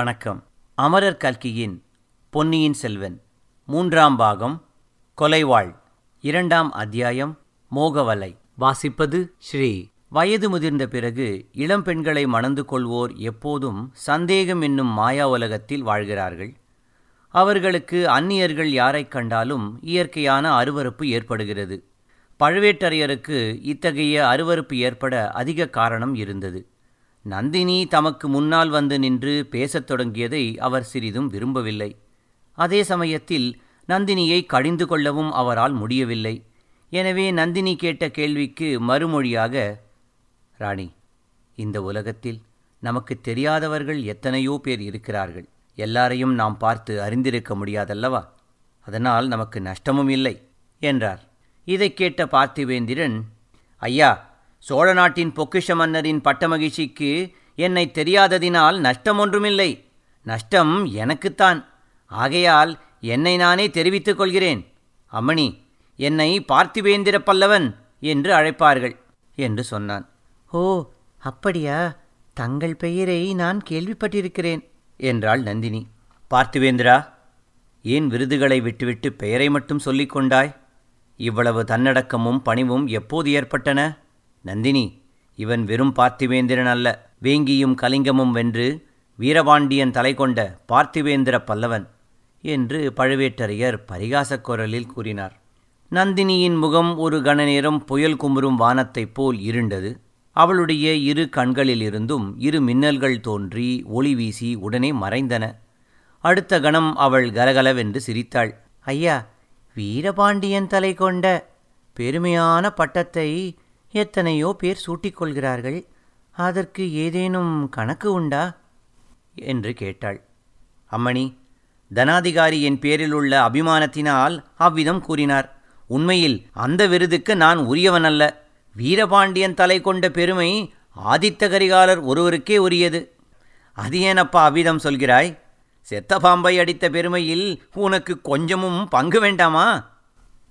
வணக்கம். அமரர் கல்கியின் பொன்னியின் செல்வன் மூன்றாம் பாகம் கொலைவாள் இரண்டாம் அத்தியாயம் மோகவலை. வாசிப்பது ஸ்ரீ வயது முதிர்ந்த பிறகு இளம் பெண்களை மணந்து கொள்வோர் எப்போதும் சந்தேகம் என்னும் மாயா உலகத்தில் வாழ்கிறார்கள். அவர்களுக்கு அந்நியர்கள் யாரைக் கண்டாலும் இயற்கையான அருவருப்பு ஏற்படுகிறது. பழுவேட்டரையருக்கு இத்தகைய அருவருப்பு ஏற்பட அதிக காரணம் இருந்தது. நந்தினி தமக்கு முன்னால் வந்து நின்று பேசத் தொடங்கியதை அவர் சிறிதும் விரும்பவில்லை. அதே சமயத்தில் நந்தினியை கடிந்து கொள்ளவும் அவரால் முடியவில்லை. எனவே நந்தினி கேட்ட கேள்விக்கு மறுமொழியாக ராணி இந்த உலகத்தில் நமக்கு தெரியாதவர்கள் எத்தனையோ பேர் இருக்கிறார்கள். எல்லாரையும் நாம் பார்த்து அறிந்திருக்க முடியாதல்லவா? அதனால் நமக்கு நஷ்டமும் இல்லை என்றார். இதைக் கேட்ட பார்த்திவேந்திரன் ஐயா சோழ நாட்டின் பொக்கிஷ மன்னரின் பட்டமகிழ்ச்சிக்கு என்னை தெரியாததினால் நஷ்டம் ஒன்றுமில்லை நஷ்டம் எனக்குத்தான். ஆகையால் என்னை நானே தெரிவித்துக் கொள்கிறேன். அம்மணி என்னை பார்த்திவேந்திர பல்லவன் என்று அழைப்பார்கள் என்று சொன்னான். ஓ அப்படியா? தங்கள் பெயரை நான் கேள்விப்பட்டிருக்கிறேன் என்றாள் நந்தினி. பார்த்திவேந்திரா ஏன் விருதுகளை விட்டுவிட்டு பெயரை மட்டும் சொல்லிக் கொண்டாய்? இவ்வளவு தன்னடக்கமும் பணிவும் எப்போது ஏற்பட்டன? நந்தினி இவன் வெறும் பார்த்திவேந்திரன் அல்ல. வேங்கியும் கலிங்கமும் வென்று வீரபாண்டியன் தலை கொண்ட பார்த்திவேந்திர பல்லவன் என்று பழுவேட்டரையர் பரிகாசக் குரலில் கூறினார். நந்தினியின் முகம் ஒரு கணநேரம் புயல் குமுறும் வானத்தைப் போல் இருண்டது. அவளுடைய இரு கண்களிலிருந்தும் இரு மின்னல்கள் தோன்றி ஒளி வீசி உடனே மறைந்தன. அடுத்த கணம் அவள் கலகலவென்று சிரித்தாள். ஐயா வீரபாண்டியன் தலை கொண்ட பெருமையான பட்டத்தை எத்தனையோ பேர் சூட்டிக்கொள்கிறார்கள். அதற்கு ஏதேனும் கணக்கு உண்டா? என்று கேட்டாள். அம்மணி தனாதிகாரி என் பேரில் உள்ள அபிமானத்தினால் அவ்விதம் கூறினார். உண்மையில் அந்த விருதுக்கு நான் உரியவன் அல்ல வீரபாண்டியன் தலை கொண்ட பெருமை ஆதித்த கரிகாலர் ஒருவருக்கே உரியது. அது ஏனப்பா அவ்விதம் சொல்கிறாய்? செத்த பாம்பை அடித்த பெருமையில் உனக்கு கொஞ்சமும் பங்கு வேண்டாமா?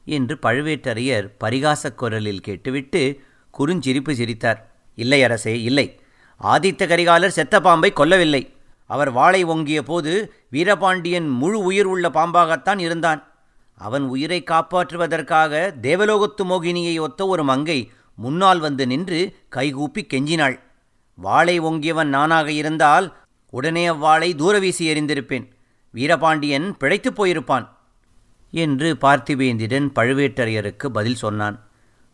என்று பழுவேட்டரையர் பரிகாசக் குரலில் கேட்டுவிட்டு குறுஞ்சிரிப்பு சிரித்தார். இல்லை அரசே இல்லை. ஆதித்த கரிகாலர் செத்த பாம்பை கொல்லவில்லை. அவர் வாளை ஓங்கிய போது வீரபாண்டியன் முழு உயிர் உள்ள பாம்பாகத்தான் இருந்தான். அவன் உயிரை காப்பாற்றுவதற்காக தேவலோகத்து மோகினியை ஒத்த ஒரு மங்கை முன்னால் வந்து நின்று கைகூப்பி கெஞ்சினாள். வாளை ஓங்கியவன் நானாக இருந்தால் உடனே அவ்வாளை தூர வீசி எறிந்திருப்பேன். வீரபாண்டியன் பிழைத்துப் போயிருப்பான் என்று பார்த்திவேந்திரன் பழுவேட்டரையருக்கு பதில் சொன்னான்.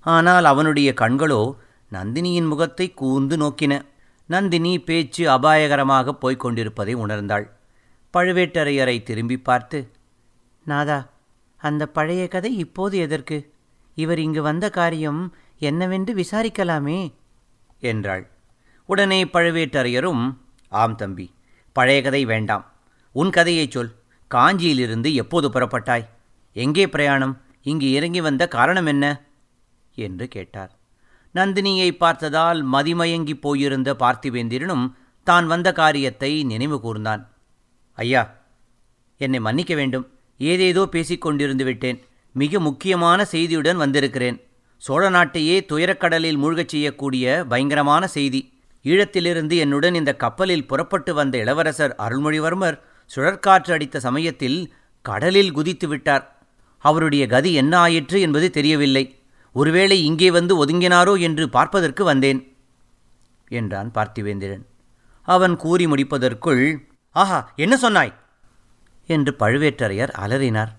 ஆனால் அவனுடைய கண்களோ நந்தினியின் முகத்தை கூர்ந்து நோக்கின. நந்தினி பேச்சு அபாயகரமாக போய்க் கொண்டிருப்பதை உணர்ந்தாள். பழுவேட்டரையரை திரும்பி பார்த்து நாதா அந்த பழைய கதை இப்போது எதற்கு? இவர் இங்கு வந்த காரியம் என்னவென்று விசாரிக்கலாமே என்றாள். உடனே பழுவேட்டரையரும் ஆம் தம்பி பழைய கதை வேண்டாம். உன் கதையைச் சொல். காஞ்சியிலிருந்து எப்போது புறப்பட்டாய்? எங்கே பிரயாணம்? இங்கு இறங்கி வந்த காரணம் என்ன? என்று கேட்டார். நந்தினியை பார்த்ததால் மதிமயங்கிப் போயிருந்த பார்த்திவேந்திரனும் தான் வந்த காரியத்தை நினைவு கூர்ந்தான். ஐயா என்னை மன்னிக்க வேண்டும். ஏதேதோ பேசிக்கொண்டிருந்து விட்டேன். மிக முக்கியமான செய்தியுடன் வந்திருக்கிறேன். சோழ நாட்டையே துயரக்கடலில் மூழ்கச் செய்யக்கூடிய பயங்கரமான செய்தி. ஈழத்திலிருந்து என்னுடன் இந்த கப்பலில் புறப்பட்டு வந்த இளவரசர் அருள்மொழிவர்மர் சுழற்காற்று அடித்த சமயத்தில் கடலில் குதித்து விட்டார். அவருடைய கதி என்ன ஆயிற்று என்பது தெரியவில்லை. ஒருவேளை இங்கே வந்து ஒதுங்கினாரோ என்று பார்ப்பதற்கு வந்தேன் என்றான் பார்த்திவேந்திரன். அவன் கூறி முடிப்பதற்குள் ஆஹா என்ன சொன்னாய்? என்று பழுவேட்டரையர் அலறினார்.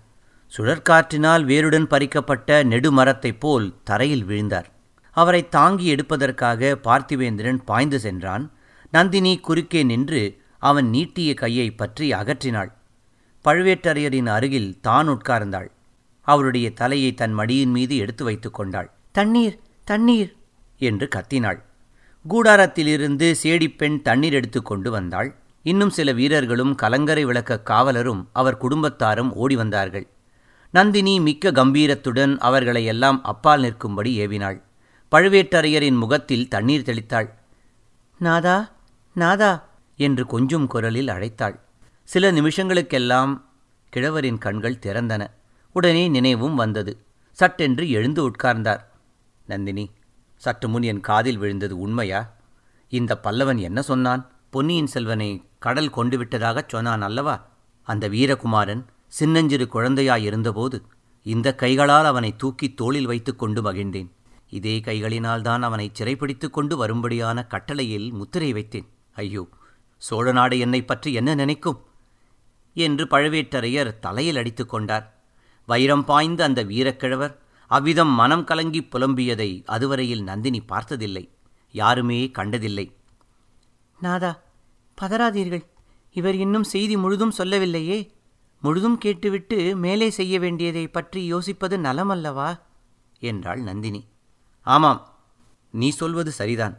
சுழற்காற்றினால் வேருடன் பறிக்கப்பட்ட நெடுமரத்தைப் போல் தரையில் விழுந்தார். அவரை தாங்கி எடுப்பதற்காக பார்த்திவேந்திரன் பாய்ந்து சென்றான். நந்தினி குறுக்கே நின்று அவன் நீட்டிய கையை பற்றி அகற்றினாள். பழுவேட்டரையரின் அருகில் தான் உட்கார்ந்தாள். அவருடைய தலையை தன் மடியின் மீது எடுத்து வைத்துக் கொண்டாள். தண்ணீர் தண்ணீர் என்று கத்தினாள். கூடாரத்திலிருந்து சேடிப்பெண் தண்ணீர் எடுத்து கொண்டு வந்தாள். இன்னும் சில வீரர்களும் கலங்கரை விளக்க காவலரும் அவர் குடும்பத்தாரும் ஓடி வந்தார்கள். நந்தினி மிக்க கம்பீரத்துடன் அவர்களை எல்லாம் அப்பால் நிற்கும்படி ஏவினாள். பழுவேட்டரையரின் முகத்தில் தண்ணீர் தெளித்தாள். நாதா நாதா என்று கொஞ்சும் குரலில் அழைத்தாள். சில நிமிஷங்களுக்கெல்லாம் கிழவரின் கண்கள் திறந்தன. உடனே நினைவும் வந்தது. சட்டென்று எழுந்து உட்கார்ந்தார். நந்தினி சற்று முன் என் காதில் விழுந்தது உண்மையா? இந்த பல்லவன் என்ன சொன்னான்? பொன்னியின் செல்வனை கடல் கொண்டு விட்டதாகச் சொன்னான் அல்லவா? அந்த வீரகுமாரன் சின்னஞ்சிறு குழந்தையாய் இருந்தபோது இந்த கைகளால் அவனை தூக்கி தோளில் வைத்துக் கொண்டு மகிழ்ந்தேன். இதே கைகளினால்தான் அவனை சிறைப்பிடித்துக் கொண்டு வரும்படியான கட்டளையில் முத்திரை வைத்தேன். ஐயோ சோழநாடு என்னை பற்றி என்ன நினைக்கும்? என்று பழுவேட்டரையர் தலையில் அடித்துக் கொண்டார். வைரம் பாய்ந்த அந்த வீரக்கிழவர் அவ்விதம் மனம் கலங்கி புலம்பியதை அதுவரையில் நந்தினி பார்த்ததில்லை யாருமே கண்டதில்லை. நாதா பதறாதீர்கள். இவர் இன்னும் செய்தி முழுதும் சொல்லவில்லையே. முழுதும் கேட்டுவிட்டு மேலே செய்ய வேண்டியதை பற்றி யோசிப்பது நலமல்லவா? என்றாள் நந்தினி. ஆமாம் நீ சொல்வது சரிதான்.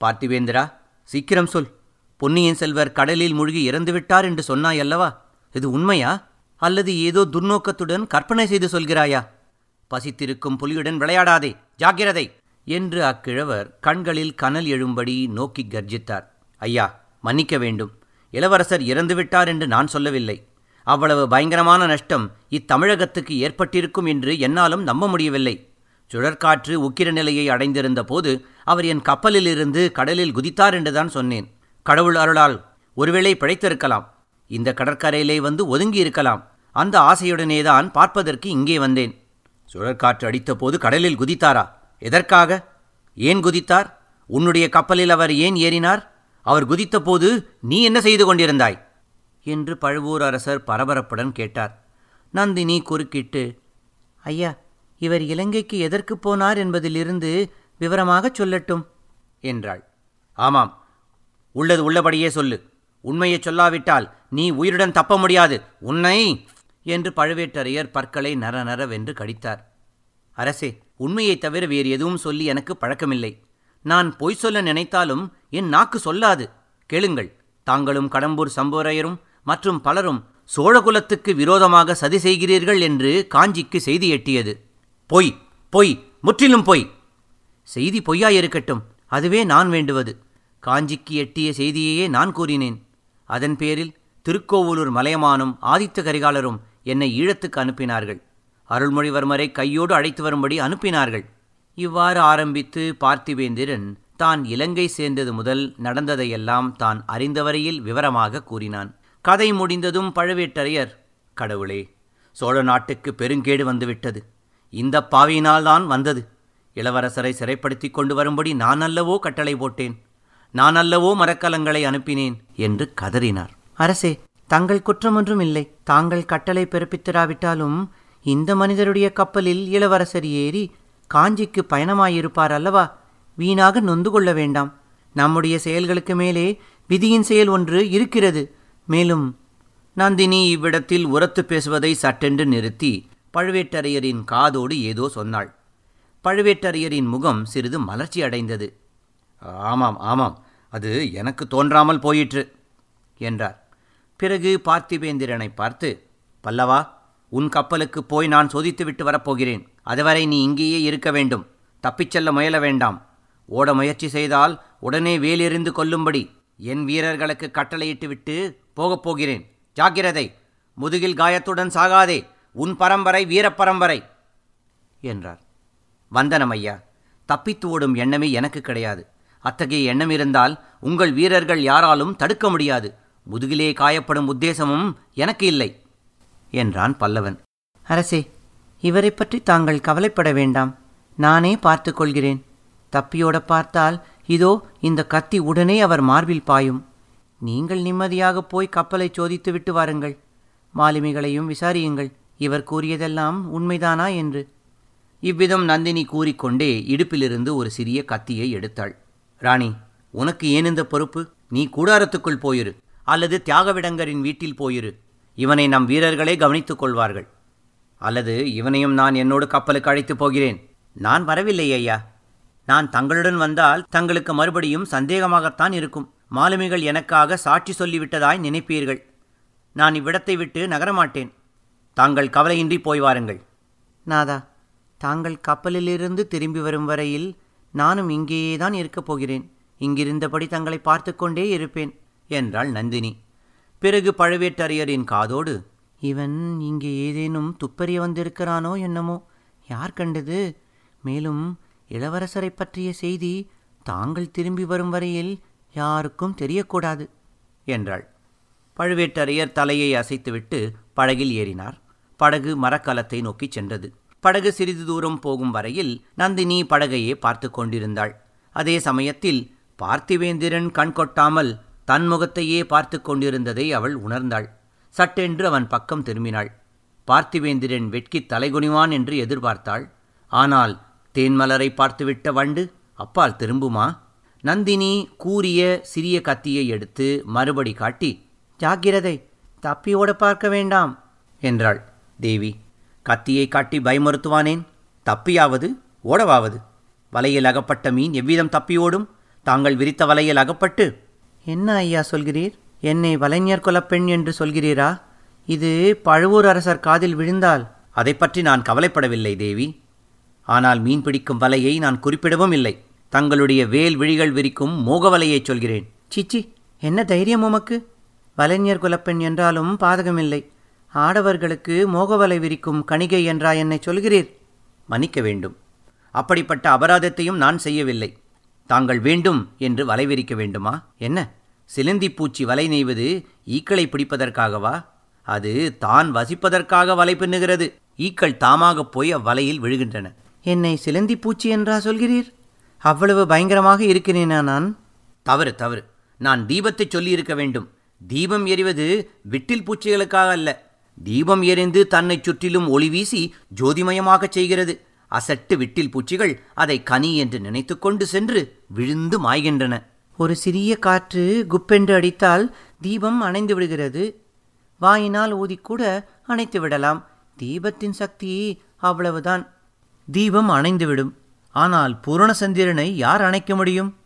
பார்த்திவேந்திரா சீக்கிரம் சொல். பொன்னியின் செல்வர் கடலில் மூழ்கி இறந்துவிட்டார் என்று சொன்னாய் அல்லவா இது உண்மையா? அல்லது ஏதோ துர்நோக்கத்துடன் கற்பனை செய்து சொல்கிறாயா? பசித்திருக்கும் புலியுடன் விளையாடாதே ஜாக்கிரதை! என்று அக்கிழவர் கண்களில் கனல் எழும்படி நோக்கி கர்ஜித்தார். ஐயா மன்னிக்க வேண்டும். இளவரசர் இறந்துவிட்டார் என்று நான் சொல்லவில்லை. அவ்வளவு பயங்கரமான நஷ்டம் இத்தமிழகத்துக்கு ஏற்பட்டிருக்கும் என்று என்னாலும் நம்ப முடியவில்லை. சுழற்காற்று உக்கிர நிலையை அடைந்திருந்த போது அவர் என் கப்பலிலிருந்து கடலில் குதித்தார் என்றுதான் சொன்னேன். கடவுள் அருளால் ஒருவேளை பிழைத்திருக்கலாம். இந்த கடற்கரையிலே வந்து ஒதுங்கி இருக்கலாம் அந்த ஆசையுடனேதான் பார்ப்பதற்கு இங்கே வந்தேன். சுழற்காற்று அடித்தபோது கடலில் குதித்தாரா? எதற்காக? ஏன் குதித்தார்? உன்னுடைய கப்பலில் அவர் ஏன் ஏறினார்? அவர் குதித்தபோது நீ என்ன செய்து கொண்டிருந்தாய்? என்று பழுவூர் அரசர் பரபரப்புடன் கேட்டார். நந்தினி குறுக்கிட்டு ஐயா இவர் இலங்கைக்கு எதற்கு போனார் என்பதிலிருந்து விவரமாகச் சொல்லட்டும் என்றாள். ஆமாம் உள்ளது உள்ளபடியே சொல்லு. உண்மையை சொல்லாவிட்டால் நீ உயிருடன் தப்ப முடியாது. உன்னை என்று பழுவேட்டரையர் பற்களை நர நரவென்று கடித்தார். அரசே உண்மையைத் தவிர வேறு எதுவும் சொல்லி எனக்கு பழக்கமில்லை. நான் பொய் சொல்ல நினைத்தாலும் என் நாக்கு சொல்லாது. கேளுங்கள். தாங்களும் கடம்பூர் சம்புவரையரும் மற்றும் பலரும் சோழகுலத்துக்கு விரோதமாக சதி செய்கிறீர்கள் என்று காஞ்சிக்கு செய்தி எட்டியது. பொய் பொய் முற்றிலும் பொய். செய்தி பொய்யாயிருக்கட்டும். அதுவே நான் வேண்டுவது. காஞ்சிக்கு எட்டிய செய்தியையே நான் கூறினேன். அதன் பேரில் திருக்கோவலூர் மலையமானும் ஆதித்த கரிகாலரும் என்னை ஈழத்துக்கு அனுப்பினார்கள். அருள்மொழிவர்மரை கையோடு அழைத்து வரும்படி அனுப்பினார்கள். இவ்வாறு ஆரம்பித்து பார்த்திவேந்திரன் தான் இலங்கை சேர்ந்தது முதல் நடந்ததையெல்லாம் தான் அறிந்தவரையில் விவரமாக கூறினான். கதை முடிந்ததும் பழுவேட்டரையர் கடவுளே சோழ நாட்டுக்கு பெருங்கேடு வந்துவிட்டது. இந்த பாவியினால்தான் வந்தது. இளவரசரை சிறைப்படுத்திக் கொண்டு வரும்படி நான் அல்லவோ கட்டளை போட்டேன். நான் அல்லவோ மரக்கலங்களை அனுப்பினேன் என்று கதறினார். அரசே தங்கள் குற்றமொன்றும் இல்லை. தாங்கள் கட்டளை பிறப்பித்திராவிட்டாலும் இந்த மனிதருடைய கப்பலில் இளவரசர் ஏறி காஞ்சிக்கு பயணமாயிருப்பார் அல்லவா? வீணாக நொந்து கொள்ள வேண்டாம். நம்முடைய செயல்களுக்கு மேலே விதியின் செயல் ஒன்று இருக்கிறது. மேலும் நந்தினி இவ்விடத்தில் உரத்து பேசுவதை சட்டென்று நிறுத்தி பழுவேட்டரையரின் காதோடு ஏதோ சொன்னாள். பழுவேட்டரையரின் முகம் சிறிது மலர்ச்சி அடைந்தது. ஆமாம் ஆமாம். அது எனக்கு தோன்றாமல் போயிற்று என்றார். பிறகு பார்த்திபேந்திரனை பார்த்து பல்லவா உன் கப்பலுக்கு போய் நான் சோதித்துவிட்டு வரப்போகிறேன். அதுவரை நீ இங்கேயே இருக்க வேண்டும். தப்பிச் செல்ல முயல வேண்டாம். ஓட முயற்சி செய்தால் உடனே வேலெறிந்து கொல்லும்படி. என் வீரர்களுக்கு கட்டளையிட்டுவிட்டு போகப் போகிறேன். ஜாக்கிரதை. முதுகில் காயத்துடன் சாகாதே. உன் பரம்பரை வீரப்பரம்பரை என்றார். வந்தனம் ஐயா தப்பித்து ஓடும் எண்ணமே எனக்கு கிடையாது. அத்தகைய எண்ணம் இருந்தால் உங்கள் வீரர்கள் யாராலும் தடுக்க முடியாது. முதுகிலே காயப்படும் உத்தேசமும் எனக்கு இல்லை என்றான் பல்லவன். அரசே இவரை பற்றி தாங்கள் கவலைப்பட வேண்டாம். நானே பார்த்து கொள்கிறேன். தப்பியோட பார்த்தால் இதோ இந்த கத்தி உடனே அவர் மார்பில் பாயும். நீங்கள் நிம்மதியாக போய் கப்பலை சோதித்து விட்டு வாருங்கள். மாலுமிகளையும் விசாரியுங்கள். இவர் கூறியதெல்லாம் உண்மைதானா என்று. இவ்விதம் நந்தினி கூறிக்கொண்டே இடுப்பிலிருந்து ஒரு சிறிய கத்தியை எடுத்தாள். ராணி உனக்கு ஏன் இந்த பொறுப்பு? நீ கூடாரத்துக்குள் போயிரு. அல்லது தியாகவிடங்கரின் வீட்டில் போயிரு. இவனை நம் வீரர்களே கவனித்துக் கொள்வார்கள். அல்லது இவனையும் நான் என்னோடு கப்பலுக்கு அழைத்துப் போகிறேன். நான் வரவில்லை ஐயா. நான் தங்களுடன் வந்தால் தங்களுக்கு மறுபடியும் சந்தேகமாகத்தான் இருக்கும். மாலுமிகள் எனக்காக சாட்சி சொல்லிவிட்டதாய் நினைப்பீர்கள். நான் இவ்விடத்தை விட்டு நகரமாட்டேன். தாங்கள் கவலையின்றி போய் வாருங்கள். நாதா தாங்கள் கப்பலிலிருந்து திரும்பி வரும் வரையில் நானும் இங்கேயே தான் இருக்கப் போகிறேன். இங்கிருந்தபடி தங்களை பார்த்து கொண்டே இருப்பேன். என்றாள் நந்தினி. பிறகு பழுவேட்டரையரின் காதோடு இவன் இங்கே ஏதேனும் துப்பறிய வந்திருக்கிறானோ என்னமோ? யார் கண்டது? மேலும் இளவரசரை பற்றிய செய்தி தாங்கள் திரும்பி வரும் வரையில் யாருக்கும் தெரியக்கூடாது என்றாள். பழுவேட்டரையர் தலையை அசைத்துவிட்டு படகில் ஏறினார். படகு மரக்கலத்தை நோக்கிச் சென்றது. படகு சிறிது தூரம் போகும் வரையில் நந்தினி படகையே பார்த்து கொண்டிருந்தாள். அதே சமயத்தில் பார்த்திவேந்திரன் கண் கொட்டாமல் தன் முகத்தையே பார்த்து கொண்டிருந்ததை அவள் உணர்ந்தாள். சட்டென்று அவன் பக்கம் திரும்பினாள். பார்த்திவேந்திரன் வெட்கித் தலைகுனிவான் என்று எதிர்பார்த்தாள். ஆனால் தேன்மலரை பார்த்துவிட்ட வண்டு அப்பால் திரும்புமா? நந்தினி கூறிய சிறிய கத்தியை எடுத்து மறுபடி காட்டி ஜாக்கிரதை தப்பியோட பார்க்க வேண்டாம் என்றாள். தேவி கத்தியை காட்டி பயமுறுத்துவானேன்? தப்பியாவது ஓடவாவது? வலையில் அகப்பட்ட மீன் எவ்விதம் தப்பியோடும்? தாங்கள் விரித்த வலையில் அகப்பட்டு என்ன ஐயா சொல்கிறீர்? என்னை வலைஞர் குலப்பெண் என்று சொல்கிறீரா? இது பழுவூர் அரசர் காதில் விழுந்தால். அதை பற்றி நான் கவலைப்படவில்லை தேவி. ஆனால் மீன் பிடிக்கும் வலையை நான் குறிப்பிடவும் இல்லை. தங்களுடைய வேல் விழிகள் விரிக்கும் மோக வலையைச் சொல்கிறேன். சிச்சி என்ன தைரியம் உமக்கு? வலைஞர் குலப்பெண் என்றாலும் பாதகமில்லை. ஆடவர்களுக்கு மோகவலை விரிக்கும் கணிகை என்றா என்னை சொல்கிறீர்? மன்னிக்க வேண்டும். அப்படிப்பட்ட அபராதத்தையும் நான் செய்யவில்லை. தாங்கள் வேண்டும் என்று வலை விரிக்க வேண்டுமா? என்ன? சிலந்தி பூச்சி வலை நெய்வது ஈக்களை பிடிப்பதற்காகவா? அது தான் வசிப்பதற்காக வலை பின்னுகிறது. ஈக்கள் தாமாகப் போய் அவ்வலையில் விழுகின்றன. என்னை சிலந்தி பூச்சி என்றா சொல்கிறீர்? அவ்வளவு பயங்கரமாக இருக்கிறேனா நான்? தவறு தவறு. நான் தீபத்தை சொல்லியிருக்க வேண்டும். தீபம் எறிவது விட்டில் பூச்சிகளுக்காக அல்ல. தீபம் எரிந்து தன்னைச் சுற்றிலும் ஒளி வீசி ஜோதிமயமாகச் செய்கிறது. அசட்டு விட்டில் பூச்சிகள் அதை கனி என்று நினைத்துக்கொண்டு சென்று விழுந்து மாய்கின்றன. ஒரு சிறிய காற்று குப்பென்று அடித்தால் தீபம் அணைந்து விடுகிறது. வாயினால் ஊதிக்கூட அணைத்து விடலாம். தீபத்தின் சக்தி அவ்வளவுதான். தீபம் அணைந்துவிடும் ஆனால் பூரணசந்திரனை யார் அணைக்க முடியும்?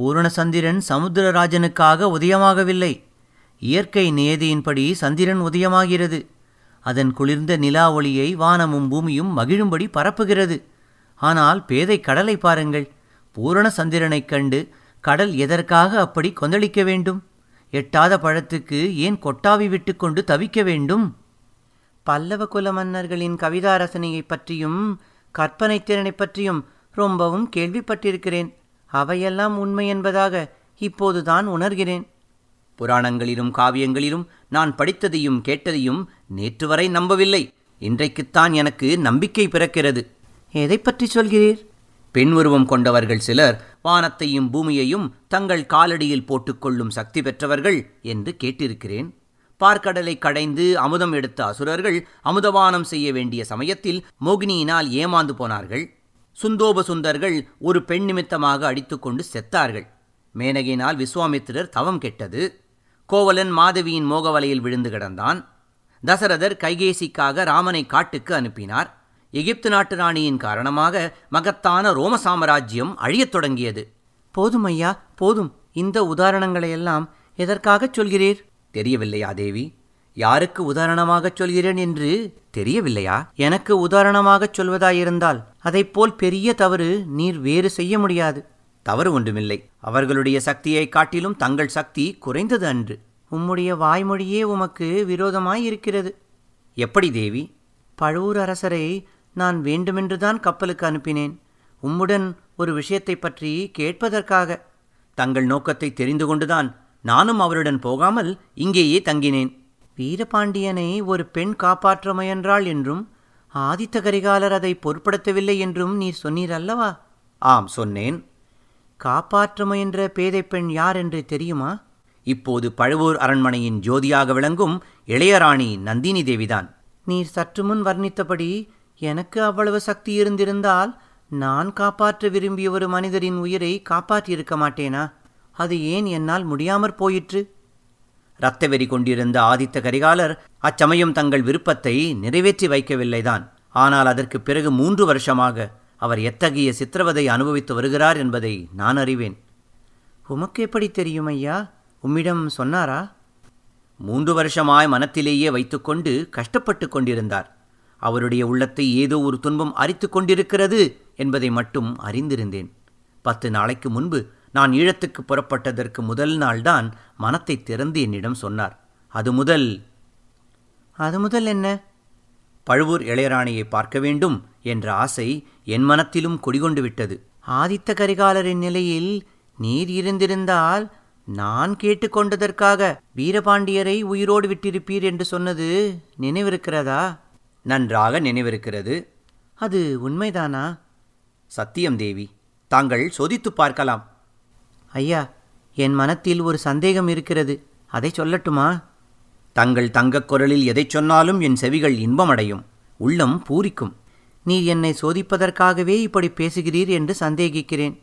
பூரணசந்திரன் சமுத்திரராஜனுக்காக உதயமாகவில்லை. இயற்கை நியதியின்படி சந்திரன் உதயமாகிறது. அதன் குளிர்ந்த நிலா ஒளியை வானமும் பூமியும் மகிழும்படி பரப்புகிறது. ஆனால் பேதை கடலை பாருங்கள். பூரண சந்திரனைக் கண்டு கடல் எதற்காக அப்படி கொந்தளிக்க வேண்டும்? எட்டாத பழத்துக்கு ஏன் கொட்டாவி விட்டுக்கொண்டு தவிக்க வேண்டும்? பல்லவ குல மன்னர்களின் கவிதா ரசனையைப் பற்றியும் கற்பனை திறனைப் பற்றியும் ரொம்பவும் கேள்விப்பட்டிருக்கிறேன். அவையெல்லாம் உண்மை என்பதாக இப்போதுதான் உணர்கிறேன். புராணங்களிலும் காவியங்களிலும் நான் படித்ததையும் கேட்டதையும் நேற்று வரை நம்பவில்லை. இன்றைக்குத்தான் எனக்கு நம்பிக்கை பிறக்கிறது. எதைப் பற்றி சொல்கிறீர்? பெண் உருவம் கொண்டவர்கள் சிலர் வானத்தையும் பூமியையும் தங்கள் காலடியில் போட்டுக்கொள்ளும் சக்தி பெற்றவர்கள் என்று கேட்டிருக்கிறேன். பார்க்கடலை கடைந்து அமுதம் எடுத்த அசுரர்கள் அமுதபானம் செய்ய வேண்டிய சமயத்தில் மோகினியினால் ஏமாந்து போனார்கள். சுந்தோப சுந்தர்கள் ஒரு பெண் நிமித்தமாக அடித்துக்கொண்டு செத்தார்கள். மேனகினால் விஸ்வாமித்திரர் தவம் கெட்டது. கோவலன் மாதவியின் மோகவலையில் விழுந்து கிடந்தான். தசரதர் கைகேசிக்காக ராமனை காட்டுக்கு அனுப்பினார். எகிப்து நாட்டு ராணியின் காரணமாக மகத்தான ரோம சாம்ராஜ்யம் அழியத் தொடங்கியது. போதும் ஐயா போதும். இந்த உதாரணங்களையெல்லாம் எதற்காகச் சொல்கிறீர்? தெரியவில்லையா தேவி? யாருக்கு உதாரணமாகச் சொல்கிறேன் என்று தெரியவில்லையா? எனக்கு உதாரணமாகச் சொல்வதாயிருந்தால் அதைப்போல் பெரிய தவறு நீர் வேறு செய்ய முடியாது. தவறு ஒன்றுமில்லை. அவர்களுடைய சக்தியைக் காட்டிலும் தங்கள் சக்தி குறைந்தது அன்று. உம்முடைய வாய்மொழியே உமக்கு விரோதமாய் இருக்கிறது எப்படி தேவி? பழுவூர் அரசரை நான் வேண்டுமென்றுதான் கப்பலுக்கு அனுப்பினேன். உம்முடன் ஒரு விஷயத்தைப் பற்றி கேட்பதற்காக. தங்கள் நோக்கத்தை தெரிந்து கொண்டுதான் நானும் அவருடன் போகாமல் இங்கேயே தங்கினேன். வீரபாண்டியனை ஒரு பெண் காப்பாற்ற முயன்றாள் என்றும் ஆதித்த கரிகாலர் அதை பொருட்படுத்தவில்லை என்றும் நீ சொன்னீர் அல்லவா? ஆம் சொன்னேன். காப்பாற்ற முயன்ற பேதைப் பெண் யார் என்று தெரியுமா? இப்போது பழுவூர் அரண்மனையின் ஜோதியாக விளங்கும் இளையராணி நந்தினி தேவிதான். நீர் சற்று முன் வர்ணித்தபடி எனக்கு அவ்வளவு சக்தி இருந்திருந்தால் நான் காப்பாற்ற விரும்பிய ஒரு மனிதரின் உயிரை காப்பாற்றியிருக்க மாட்டேனா? அது ஏன் என்னால் முடியாமற் போயிற்று? இரத்த வெறி கொண்டிருந்த ஆதித்த கரிகாலர் அச்சமயம் தங்கள் விருப்பத்தை நிறைவேற்றி வைக்கவில்லைதான். ஆனால் அதற்குப் பிறகு மூன்று வருஷமாக அவர் எத்தகைய சித்திரவதை அனுபவித்து வருகிறார் என்பதை நான் அறிவேன். உமக்கு எப்படி தெரியும் ஐயா? உம்மிடம் சொன்னாரா? மூன்று வருஷமாய் மனத்திலேயே வைத்துக்கொண்டு கஷ்டப்பட்டு கொண்டிருந்தார். அவருடைய உள்ளத்தை ஏதோ ஒரு துன்பம் அரித்து கொண்டிருக்கிறது என்பதை மட்டும் அறிந்திருந்தேன். பத்து நாளைக்கு முன்பு நான் ஈழத்துக்கு புறப்பட்டதற்கு முதல் நாள்தான் மனத்தை திறந்து என்னிடம் சொன்னார். அது முதல். அது முதல் என்ன? பழுவூர் இளையராணியை பார்க்க வேண்டும். என்ற ஆசை என் மனத்திலும் குடிகொண்டு விட்டது. ஆதித்த கரிகாலரின் நிலையில் நீர் இருந்திருந்தால் நான் கேட்டுக்கொண்டதற்காக வீரபாண்டியரை உயிரோடு விட்டிருப்பீர் என்று சொன்னது நினைவிருக்கிறதா? நன்றாக நினைவிருக்கிறது. அது உண்மைதானா? சத்தியம் தேவி தாங்கள் சோதித்து பார்க்கலாம். ஐயா என் மனத்தில் ஒரு சந்தேகம் இருக்கிறது. அதை சொல்லட்டுமா? தங்கள் தங்கக் குரலில் எதைச் சொன்னாலும் என் செவிகள் இன்பமடையும். உள்ளம் பூரிக்கும். நீர் என்னை சோதிப்பதற்காகவே இப்படி பேசுகிறீர் என்று சந்தேகிக்கிறேன்.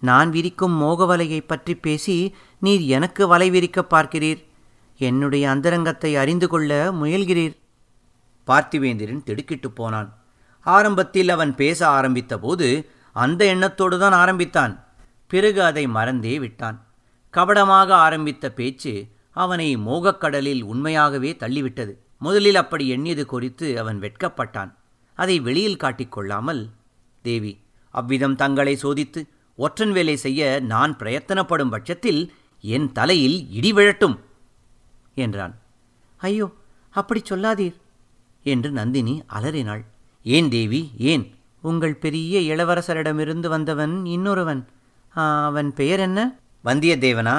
நான் விரிக்கும் மோக வலையை பற்றி பேசி நீர் எனக்கு வலை விரிக்கப் பார்க்கிறீர். என்னுடைய அந்தரங்கத்தை அறிந்து கொள்ள முயல்கிறீர். பார்த்திவேந்திரன் திடுக்கிட்டுப் போனான். ஆரம்பத்தில் அவன் பேச ஆரம்பித்த போது அந்த எண்ணத்தோடு தான் ஆரம்பித்தான். பிறகு அதை மறந்தே விட்டான். கபடமாக ஆரம்பித்த பேச்சு அவனை மோகக்கடலில் உண்மையாகவே தள்ளிவிட்டது. முதலில் அப்படி எண்ணியது குறித்து அவன் வெட்கப்பட்டான். அதை வெளியில் காட்டிக்கொள்ளாமல் தேவி அவ்விதம் தங்களை சோதித்து ஒற்றன் வேலை செய்ய நான் பிரயத்தனப்படும் பட்சத்தில் என் தலையில் இடி விழட்டும் என்றான். ஐயோ அப்படி சொல்லாதீர் என்று நந்தினி அலறினாள். ஏன் தேவி ஏன்? உங்கள் பெரிய இளவரசரிடமிருந்து வந்தவன் இன்னொருவன். அவன் பெயர் என்ன? வந்தியத்தேவனா?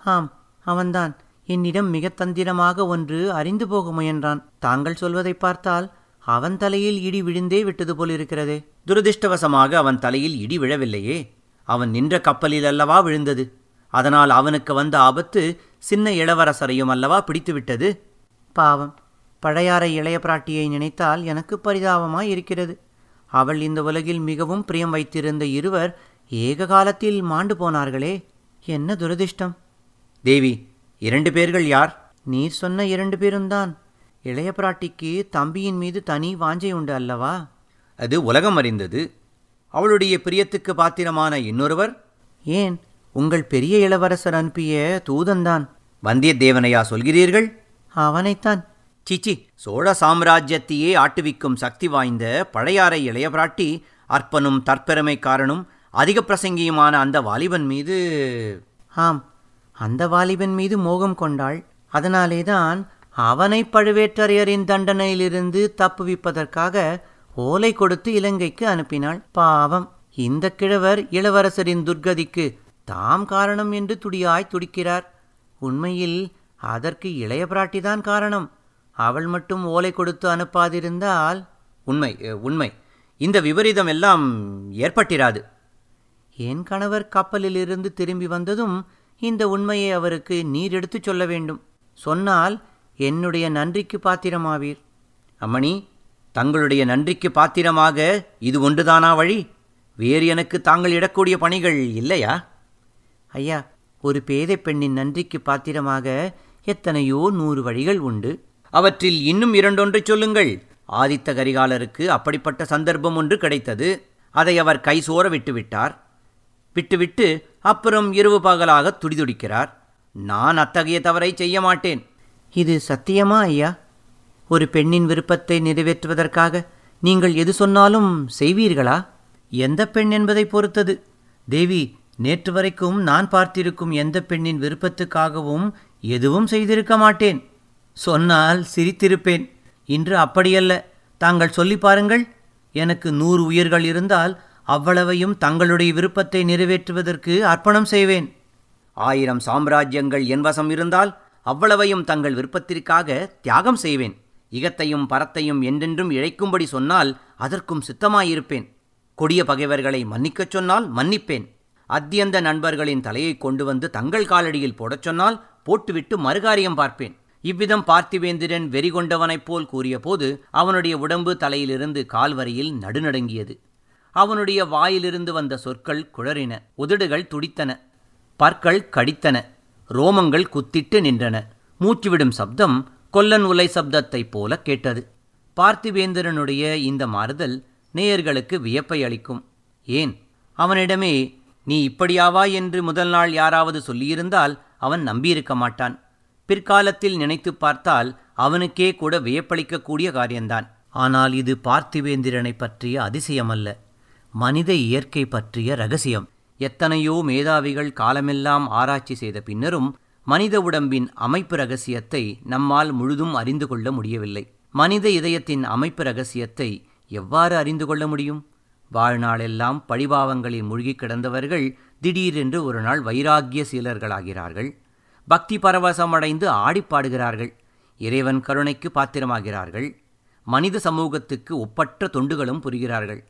ஆம் அவன்தான். என்னிடம் மிக தந்திரமாக ஒன்று அறிந்து போக முயன்றான். தாங்கள் சொல்வதை பார்த்தால் அவன் தலையில் இடி விழுந்தே விட்டது போலிருக்கிறதே துரதிர்ஷ்டவசமாக அவன் தலையில் இடி விழவில்லையே. அவன் நின்ற கப்பலில் அல்லவா விழுந்தது? அதனால் அவனுக்கு வந்த ஆபத்து சின்ன இளவரசரையும் அல்லவா பிடித்துவிட்டது? பாவம். பழையாறை இளைய பிராட்டியை நினைத்தால் எனக்கு பரிதாபமாய் இருக்கிறது. அவள் இந்த உலகில் மிகவும் பிரியம் வைத்திருந்த இருவர் ஏக காலத்தில் மாண்டு போனார்களே. என்ன துரதிர்ஷ்டம்? தேவி இரண்டு பேர்கள் யார்? நீர் சொன்ன இரண்டு பேரும்தான். இளைய பிராட்டிக்கு தம்பியின் மீது தனி வாஞ்சை உண்டு அல்லவா? அது உலகம் அறிந்தது. அவளுடைய பிரியத்துக்கு பாத்திரமான இன்னொருவர்? ஏன்? உங்கள் பெரிய இளவரசர் அனுப்பிய தூதன்தான். வந்தியத்தேவனையா சொல்கிறீர்கள்? அவனைத்தான். சிச்சி சோழ சாம்ராஜ்யத்தையே ஆட்டுவிக்கும் சக்தி வாய்ந்த பழையாறை இளைய பிராட்டி அற்பனும் தற்பெருமைக்காரனும் அதிக பிரசங்கியுமான அந்த வாலிபன் மீது ஆம் அந்த வாலிபன் மீது மோகம் கொண்டாள். அதனாலேதான் அவனை பழுவேட்டரையரின் தண்டனையிலிருந்து தப்புவிப்பதற்காக ஓலை கொடுத்து இலங்கைக்கு அனுப்பினாள். பாவம். இந்த கிழவர் இளவரசரின் துர்கதிக்கு தாம் காரணம் என்று துடியாய் துடிக்கிறார். உண்மையில் அதற்கு இளைய பிராட்டிதான் காரணம். அவள் மட்டும் ஓலை கொடுத்து அனுப்பாதிருந்தால் உண்மை உண்மை. இந்த விபரீதம் எல்லாம் ஏற்பட்டிராது. என் கணவர் கப்பலிலிருந்து திரும்பி வந்ததும் இந்த உண்மையை அவருக்கு நீர் எடுத்துச் சொல்ல வேண்டும். சொன்னால் என்னுடைய நன்றிக்கு பாத்திரமாவீர். அம்மணி தங்களுடைய நன்றிக்கு பாத்திரமாக இது ஒன்றுதானா வழி? வேறு எனக்கு தாங்கள் இடக்கூடிய பணிகள் இல்லையா? ஐயா ஒரு பேதை பெண்ணின் நன்றிக்கு பாத்திரமாக எத்தனையோ நூறு வழிகள் உண்டு. அவற்றில் இன்னும் இரண்டொன்று சொல்லுங்கள். ஆதித்த கரிகாலருக்கு அப்படிப்பட்ட சந்தர்ப்பம் ஒன்று கிடைத்தது. அதை அவர் கை சோர விட்டுவிட்டார். விட்டுவிட்டு அப்புறம் இரவு பகலாக துடிதுடிக்கிறார். நான் அத்தகைய தவறை செய்ய மாட்டேன். இது சத்தியமா ஐயா? ஒரு பெண்ணின் விருப்பத்தை நிறைவேற்றுவதற்காக நீங்கள் எது சொன்னாலும் செய்வீர்களா? எந்த பெண் என்பதை பொறுத்தது. தேவி நேற்று வரைக்கும் நான் பார்த்திருக்கும் எந்த பெண்ணின் விருப்பத்துக்காகவும் எதுவும் செய்திருக்க மாட்டேன். சொன்னால் சிரித்திருப்பேன். இன்று அப்படியல்ல. தாங்கள் சொல்லி பாருங்கள். எனக்கு நூறு உயிர்கள் இருந்தால் அவ்வளவையும் தங்களுடைய விருப்பத்தை நிறைவேற்றுவதற்கு அர்ப்பணம் செய்வேன். ஆயிரம் சாம்ராஜ்யங்கள் என் வசம் இருந்தால் அவ்வளவையும் தங்கள் விருப்பத்திற்காக தியாகம் செய்வேன். இகத்தையும் பரத்தையும் என்றென்றும் இழைக்கும்படி சொன்னால் அதற்கும் சித்தமாயிருப்பேன். கொடிய பகைவர்களை மன்னிக்கச் சொன்னால் மன்னிப்பேன். அத்தியந்த நண்பர்களின் தலையை கொண்டு வந்து தங்கள் காலடியில் போடச் சொன்னால் போட்டுவிட்டு மறுகாரியம் பார்ப்பேன். இவ்விதம் பார்த்திவேந்திரன் வெறி கொண்டவனைப் போல் கூறியபோது அவனுடைய உடம்பு தலையிலிருந்து கால் வரையில் நடுநடுங்கியது. அவனுடைய வாயிலிருந்து வந்த சொற்கள் குழறின உதடுகள் துடித்தன பற்கள் கடித்தன. ரோமங்கள் குத்திட்டு நின்றன. மூச்சுவிடும் சப்தம் கொல்லன் உலை சப்தத்தைப் போல கேட்டது. பார்த்திவேந்திரனுடைய இந்த மாறுதல் நேயர்களுக்கு வியப்பை அளிக்கும். ஏன்? அவனிடமே நீ இப்படியாவா என்று முதல் நாள் யாராவது சொல்லியிருந்தால் அவன் நம்பியிருக்க மாட்டான். பிற்காலத்தில் நினைத்துப் பார்த்தால் அவனுக்கே கூட வியப்பளிக்கக்கூடிய காரியம்தான் ஆனால் இது பார்த்திவேந்திரனை பற்றிய அதிசயமல்ல. மனித இயற்கை பற்றிய ரகசியம். எத்தனையோ மேதாவிகள் காலமெல்லாம் ஆராய்ச்சி செய்த பின்னரும் மனித உடம்பின் அமைப்பு ரகசியத்தை நம்மால் முழுதும் அறிந்து கொள்ள முடியவில்லை. மனித இதயத்தின் அமைப்பு ரகசியத்தை எவ்வாறு அறிந்து கொள்ள முடியும்? வாழ்நாளெல்லாம் பழிபாவங்களில் மூழ்கிக் கிடந்தவர்கள் திடீரென்று ஒரு நாள் வைராக்கிய சீலர்களாகிறார்கள். பக்தி பரவசமடைந்து ஆடிப்பாடுகிறார்கள் இறைவன் கருணைக்கு பாத்திரமாகிறார்கள். மனித சமூகத்துக்கு ஒப்பற்ற தொண்டுகளும் புரிகிறார்கள்.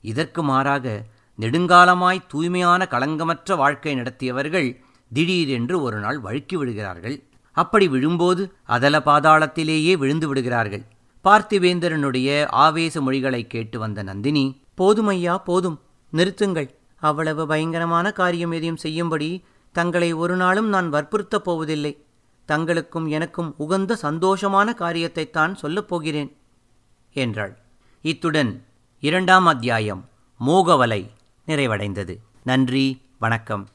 இதற்கு மாறாக நெடுங்காலமாய் தூய்மையான களங்கமற்ற வாழ்க்கை நடத்தியவர்கள் திடீரென்று ஒரு நாள் வழுக்கி விடுகிறார்கள். அப்படி விழும்போது அதல பாதாளத்திலேயே விழுந்து விடுகிறார்கள். பார்த்திவேந்தரனுடைய ஆவேச மொழிகளை கேட்டு வந்த நந்தினி போதும் ஐயா போதும் நிறுத்துங்கள். அவ்வளவு பயங்கரமான காரியம் எதையும் செய்யும்படி தங்களை ஒரு நாளும் நான் வற்புறுத்தப் போவதில்லை. தங்களுக்கும் எனக்கும் உகந்த சந்தோஷமான காரியத்தைத்தான் சொல்லப் போகிறேன் என்றாள். இத்துடன் இரண்டாம் அத்தியாயம் மோகவலை நிறைவடைந்தது. நன்றி வணக்கம்.